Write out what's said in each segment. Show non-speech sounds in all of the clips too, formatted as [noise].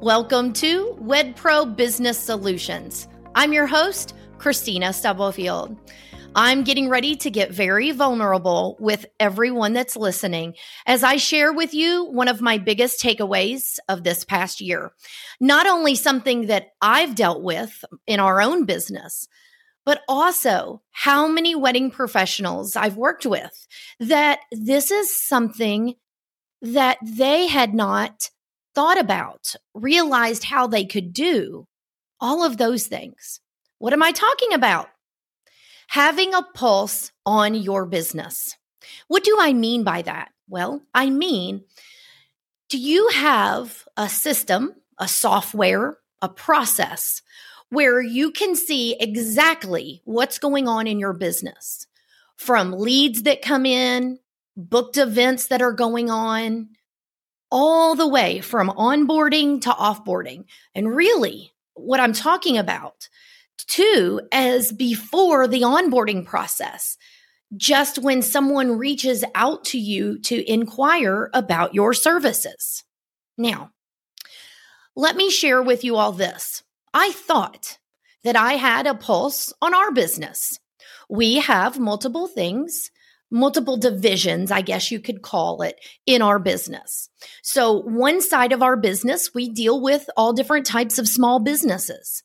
Welcome to WedPro Business Solutions. I'm your host, Kristina Stubblefield. I'm getting ready to get very vulnerable with everyone that's listening as I share with you one of my biggest takeaways of this past year. Not only something that I've dealt with in our own business, but also how many wedding professionals I've worked with that this is something that they had not thought about, realized how they could do all of those things. What am I talking about? Having a pulse on your business. What do I mean by that? Well, I mean, do you have a system, a software, a process where you can see exactly what's going on in your business from leads that come in, booked events that are going on, all the way from onboarding to offboarding. And really, what I'm talking about too as before the onboarding process, just when someone reaches out to you to inquire about your services. Now, let me share with you all this. I thought that I had a pulse on our business. We have multiple things multiple divisions, I guess you could call it, in our business. So, one side of our business, we deal with all different types of small businesses.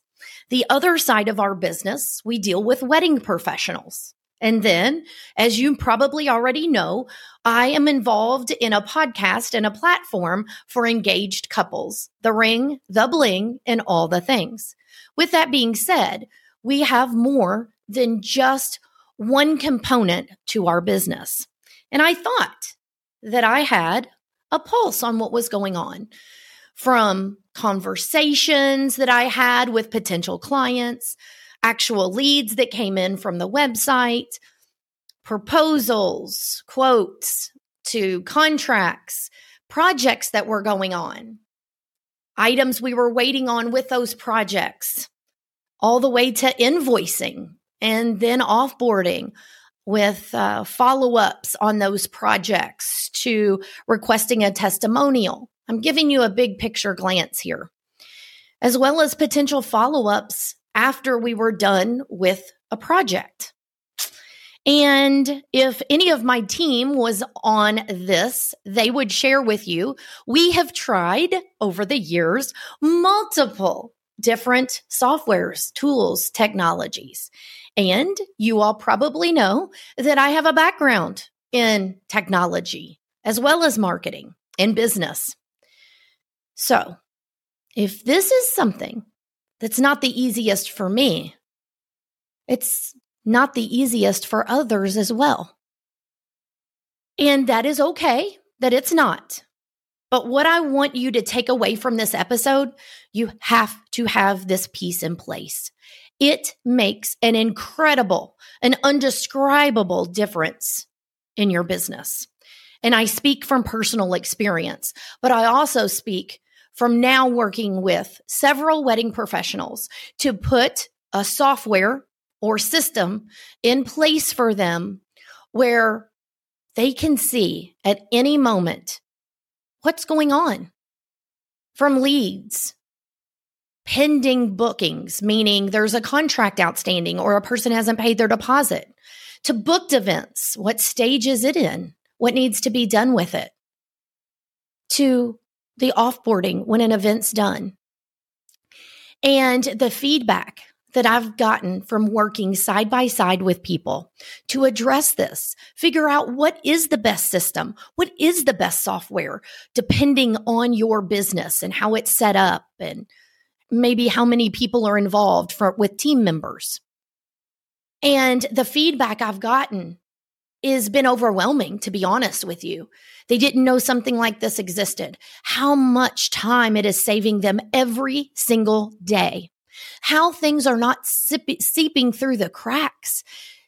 The other side of our business, we deal with wedding professionals. And then, as you probably already know, I am involved in a podcast and a platform for engaged couples, the ring, the bling, and all the things. With that being said, we have more than just one component to our business. And I thought that I had a pulse on what was going on from conversations that I had with potential clients, actual leads that came in from the website, proposals, quotes to contracts, projects that were going on, items we were waiting on with those projects, all the way to invoicing and then offboarding with uh, follow ups on those projects to requesting a testimonial. I'm giving you a big picture glance here, as well as potential follow ups after we were done with a project. And if any of my team was on this, they would share with you. We have tried over the years multiple different softwares, tools, technologies. And you all probably know that I have a background in technology as well as marketing and business. So, if this is something that's not the easiest for me, it's not the easiest for others as well. And that is okay that it's not. But what I want you to take away from this episode, you have to have this piece in place. It makes an incredible, an undescribable difference in your business. And I speak from personal experience, but I also speak from now working with several wedding professionals to put a software or system in place for them where they can see at any moment what's going on from leads pending bookings, meaning there's a contract outstanding or a person hasn't paid their deposit, to booked events. What stage is it in? What needs to be done with it? To the offboarding when an event's done. And the feedback that I've gotten from working side by side with people to address this, figure out what is the best system, what is the best software, depending on your business and how it's set up and maybe how many people are involved for, with team members. And the feedback I've gotten has been overwhelming, to be honest with you. They didn't know something like this existed. How much time it is saving them every single day. How things are not seeping through the cracks.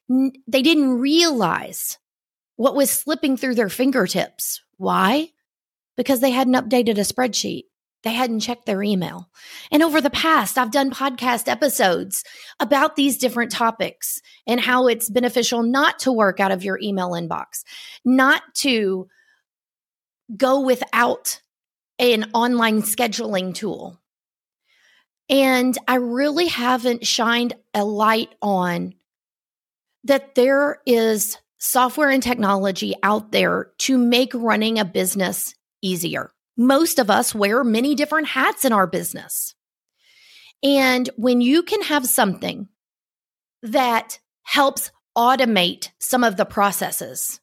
They didn't realize what was slipping through their fingertips. Why? Because they hadn't updated a spreadsheet. They hadn't checked their email. And over the past, I've done podcast episodes about these different topics and how it's beneficial not to work out of your email inbox, not to go without an online scheduling tool. And I really haven't shined a light on that there is software and technology out there to make running a business easier. Most of us wear many different hats in our business. And when you can have something that helps automate some of the processes,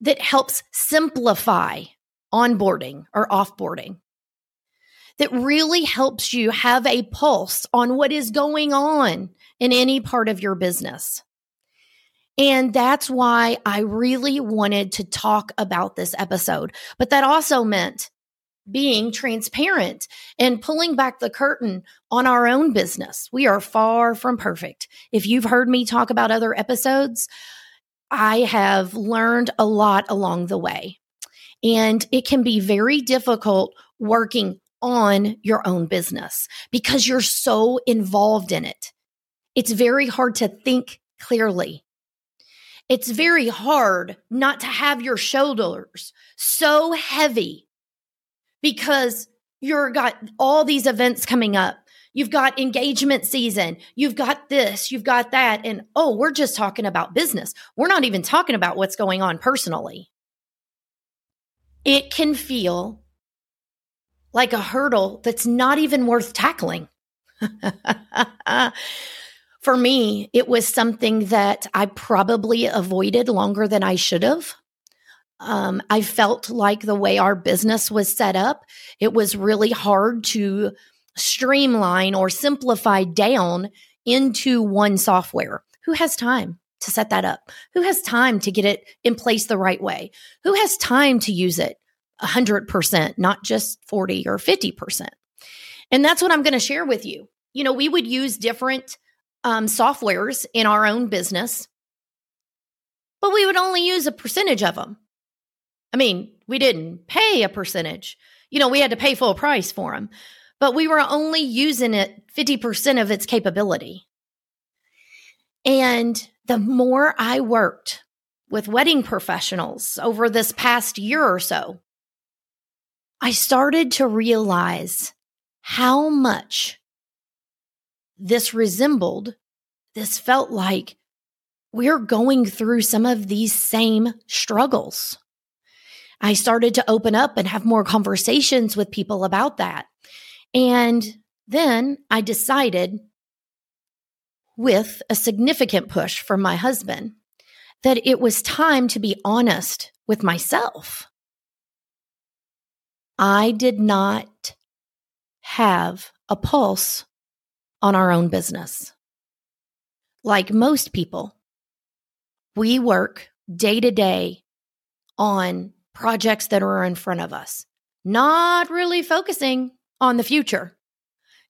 that helps simplify onboarding or offboarding, that really helps you have a pulse on what is going on in any part of your business. And that's why I really wanted to talk about this episode. But that also meant being transparent and pulling back the curtain on our own business. We are far from perfect. If you've heard me talk about other episodes, I have learned a lot along the way. And it can be very difficult working on your own business because you're so involved in it. It's very hard to think clearly. It's very hard not to have your shoulders so heavy because you're got all these events coming up. You've got engagement season. You've got this, you've got that. And oh, we're just talking about business. We're not even talking about what's going on personally. It can feel like a hurdle that's not even worth tackling. [laughs] For me, it was something that I probably avoided longer than I should have. Um, I felt like the way our business was set up, it was really hard to streamline or simplify down into one software. Who has time to set that up? Who has time to get it in place the right way? Who has time to use it 100%, not just 40 or 50%? And that's what I'm going to share with you. You know, we would use different um, softwares in our own business, but we would only use a percentage of them. I mean, we didn't pay a percentage. You know, we had to pay full price for them, but we were only using it 50% of its capability. And the more I worked with wedding professionals over this past year or so, I started to realize how much this resembled, this felt like we're going through some of these same struggles. I started to open up and have more conversations with people about that. And then I decided, with a significant push from my husband, that it was time to be honest with myself. I did not have a pulse on our own business. Like most people, we work day to day on projects that are in front of us, not really focusing on the future,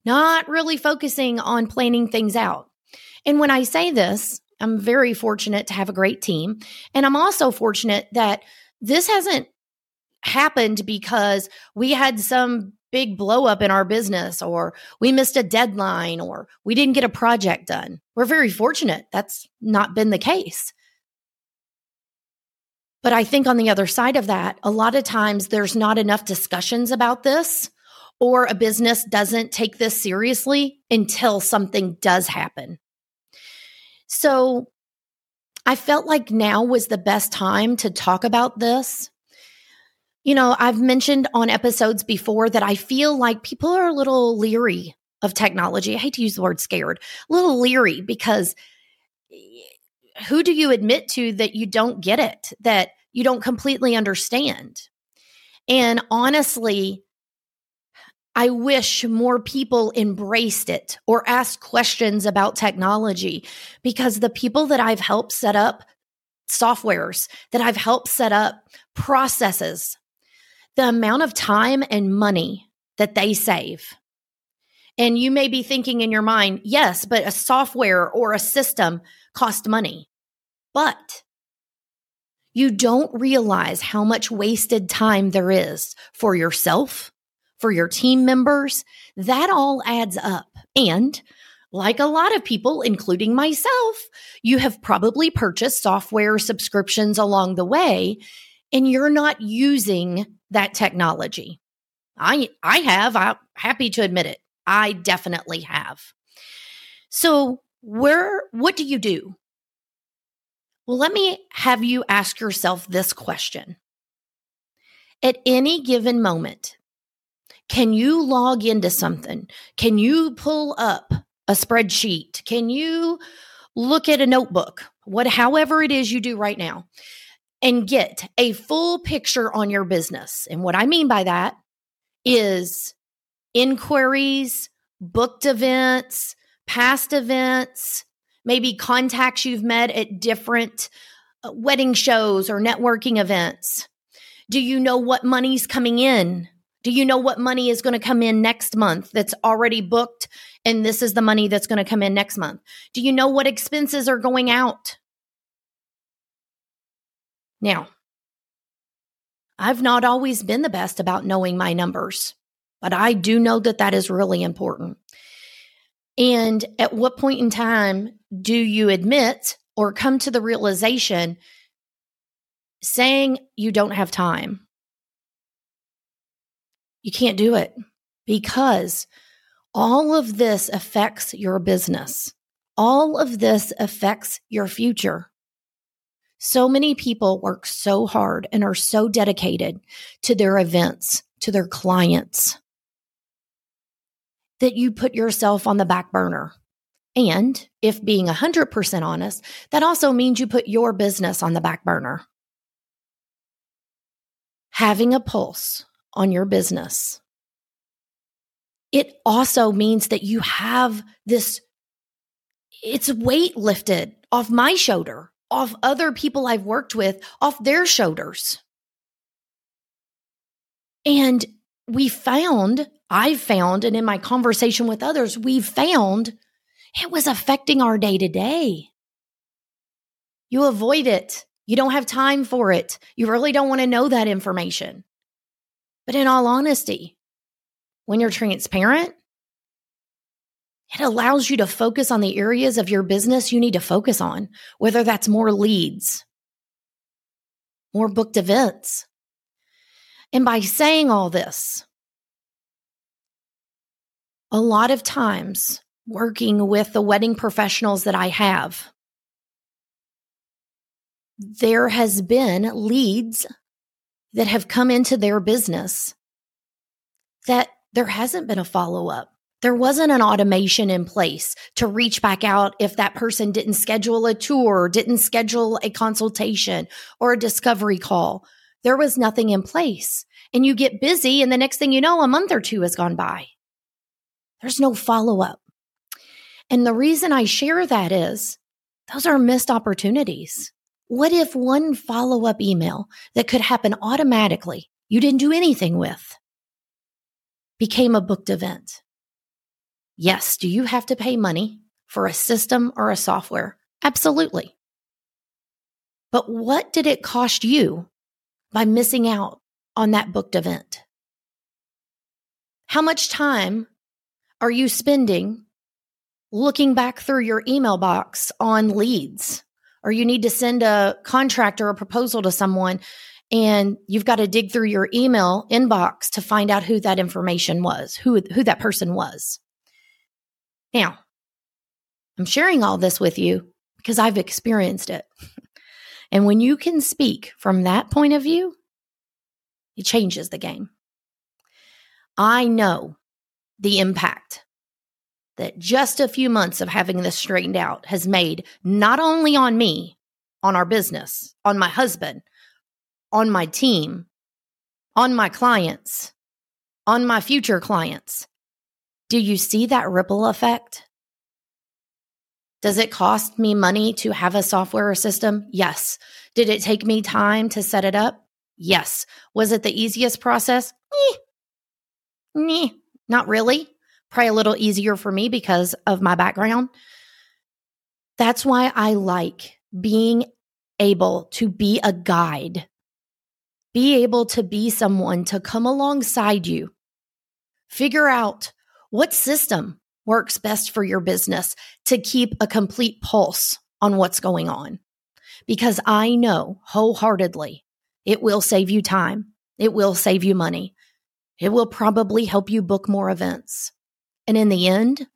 not really focusing on planning things out. And when I say this, I'm very fortunate to have a great team. And I'm also fortunate that this hasn't happened because we had some big blow up in our business or we missed a deadline or we didn't get a project done. We're very fortunate that's not been the case. But I think on the other side of that, a lot of times there's not enough discussions about this, or a business doesn't take this seriously until something does happen. So I felt like now was the best time to talk about this. You know, I've mentioned on episodes before that I feel like people are a little leery of technology. I hate to use the word scared, a little leery because eh, who do you admit to that you don't get it, that you don't completely understand? And honestly, I wish more people embraced it or asked questions about technology because the people that I've helped set up softwares, that I've helped set up processes, the amount of time and money that they save. And you may be thinking in your mind, yes, but a software or a system cost money. But you don't realize how much wasted time there is for yourself, for your team members. That all adds up. And like a lot of people, including myself, you have probably purchased software subscriptions along the way and you're not using that technology. I I have. I'm happy to admit it. I definitely have. So, where what do you do? Well, let me have you ask yourself this question. At any given moment, can you log into something? Can you pull up a spreadsheet? Can you look at a notebook? What however it is you do right now and get a full picture on your business. And what I mean by that is inquiries, booked events, past events, maybe contacts you've met at different uh, wedding shows or networking events. Do you know what money's coming in? Do you know what money is going to come in next month that's already booked and this is the money that's going to come in next month? Do you know what expenses are going out? Now, I've not always been the best about knowing my numbers, but I do know that that is really important. And at what point in time do you admit or come to the realization saying you don't have time? You can't do it because all of this affects your business. All of this affects your future. So many people work so hard and are so dedicated to their events, to their clients, that you put yourself on the back burner. And if being 100% honest, that also means you put your business on the back burner. Having a pulse on your business. It also means that you have this, it's weight lifted off my shoulder off other people I've worked with, off their shoulders. And we found, I found, and in my conversation with others, we found it was affecting our day to day. You avoid it. You don't have time for it. You really don't want to know that information. But in all honesty, when you're transparent, it allows you to focus on the areas of your business you need to focus on, whether that's more leads, more booked events. And by saying all this, a lot of times working with the wedding professionals that I have, there has been leads that have come into their business that there hasn't been a follow up there wasn't an automation in place to reach back out if that person didn't schedule a tour, didn't schedule a consultation or a discovery call. There was nothing in place. And you get busy, and the next thing you know, a month or two has gone by. There's no follow up. And the reason I share that is those are missed opportunities. What if one follow up email that could happen automatically, you didn't do anything with, became a booked event? Yes. Do you have to pay money for a system or a software? Absolutely. But what did it cost you by missing out on that booked event? How much time are you spending looking back through your email box on leads? Or you need to send a contract or a proposal to someone and you've got to dig through your email inbox to find out who that information was, who, who that person was. Now, I'm sharing all this with you because I've experienced it. [laughs] and when you can speak from that point of view, it changes the game. I know the impact that just a few months of having this straightened out has made not only on me, on our business, on my husband, on my team, on my clients, on my future clients, do you see that ripple effect? Does it cost me money to have a software or system? Yes. Did it take me time to set it up? Yes. Was it the easiest process? Eh. Not really. Probably a little easier for me because of my background. That's why I like being able to be a guide, be able to be someone to come alongside you, figure out what system works best for your business to keep a complete pulse on what's going on? Because I know wholeheartedly it will save you time. It will save you money. It will probably help you book more events. And in the end,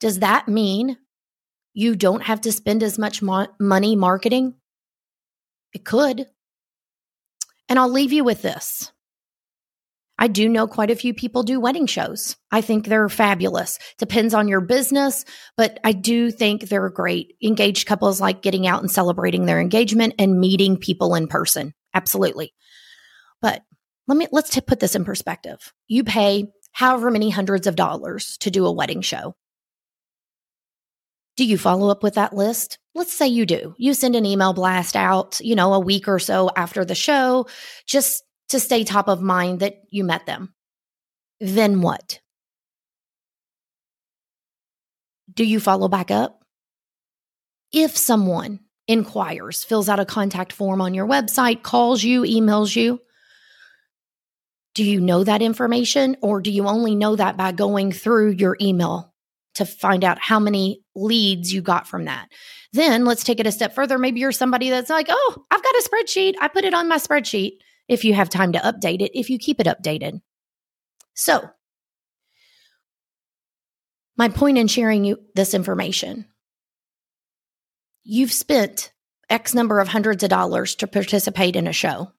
does that mean you don't have to spend as much mo- money marketing? It could. And I'll leave you with this. I do know quite a few people do wedding shows. I think they're fabulous. Depends on your business, but I do think they're great. Engaged couples like getting out and celebrating their engagement and meeting people in person. Absolutely. But let me let's t- put this in perspective. You pay however many hundreds of dollars to do a wedding show. Do you follow up with that list? Let's say you do. You send an email blast out, you know, a week or so after the show, just to stay top of mind that you met them. Then what? Do you follow back up? If someone inquires, fills out a contact form on your website, calls you, emails you, do you know that information or do you only know that by going through your email to find out how many leads you got from that? Then let's take it a step further. Maybe you're somebody that's like, oh, I've got a spreadsheet. I put it on my spreadsheet if you have time to update it, if you keep it updated. So, my point in sharing you this information you've spent X number of hundreds of dollars to participate in a show.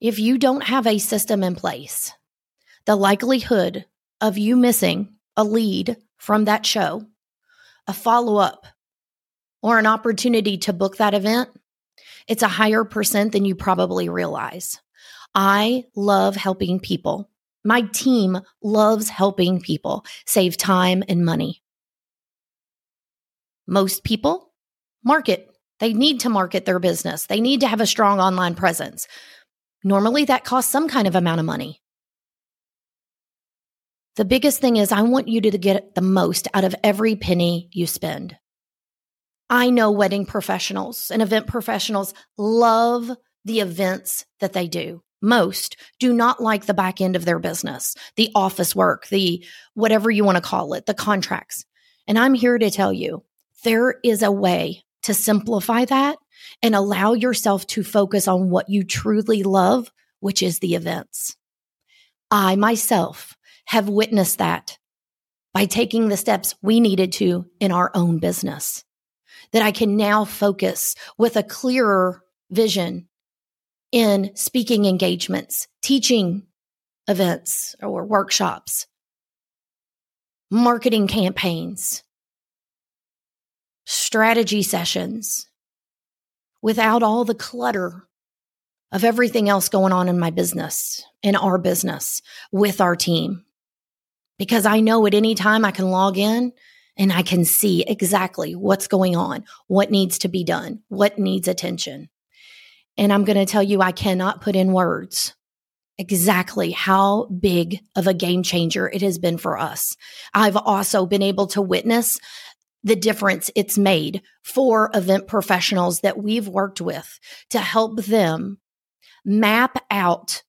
If you don't have a system in place, the likelihood of you missing a lead from that show, a follow up, or an opportunity to book that event it's a higher percent than you probably realize. I love helping people. My team loves helping people save time and money. Most people market. They need to market their business. They need to have a strong online presence. Normally, that costs some kind of amount of money. The biggest thing is, I want you to get the most out of every penny you spend. I know wedding professionals and event professionals love the events that they do. Most do not like the back end of their business, the office work, the whatever you want to call it, the contracts. And I'm here to tell you there is a way to simplify that and allow yourself to focus on what you truly love, which is the events. I myself have witnessed that by taking the steps we needed to in our own business that I can now focus with a clearer vision in speaking engagements, teaching events or workshops, marketing campaigns, strategy sessions without all the clutter of everything else going on in my business, in our business, with our team. Because I know at any time I can log in and I can see exactly what's going on, what needs to be done, what needs attention. And I'm going to tell you, I cannot put in words exactly how big of a game changer it has been for us. I've also been able to witness the difference it's made for event professionals that we've worked with to help them map out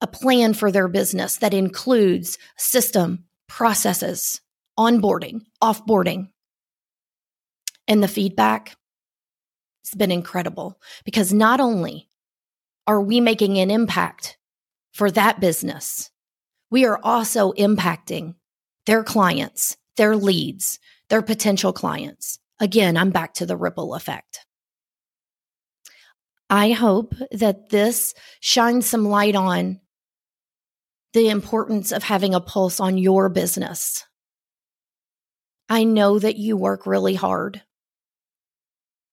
a plan for their business that includes system, processes, onboarding, offboarding. And the feedback has been incredible because not only are we making an impact for that business, we are also impacting their clients, their leads, their potential clients. Again, I'm back to the ripple effect. I hope that this shines some light on the importance of having a pulse on your business I know that you work really hard.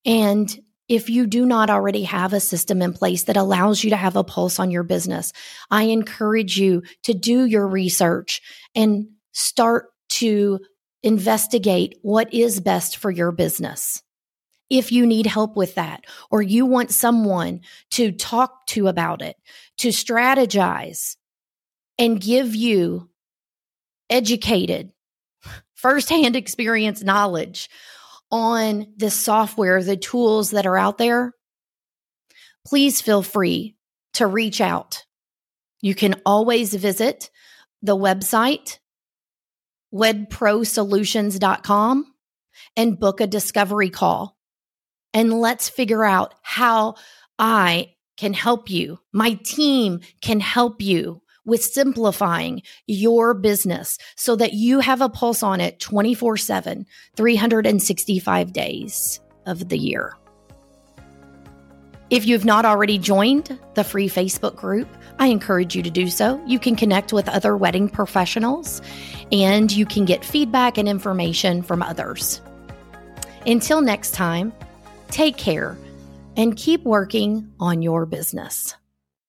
And if you do not already have a system in place that allows you to have a pulse on your business, I encourage you to do your research and start to investigate what is best for your business. If you need help with that, or you want someone to talk to about it, to strategize and give you educated firsthand experience knowledge on the software, the tools that are out there, please feel free to reach out. You can always visit the website, wedprosolutions.com, and book a discovery call. And let's figure out how I can help you. My team can help you with simplifying your business so that you have a pulse on it 24 7, 365 days of the year. If you've not already joined the free Facebook group, I encourage you to do so. You can connect with other wedding professionals and you can get feedback and information from others. Until next time, take care and keep working on your business.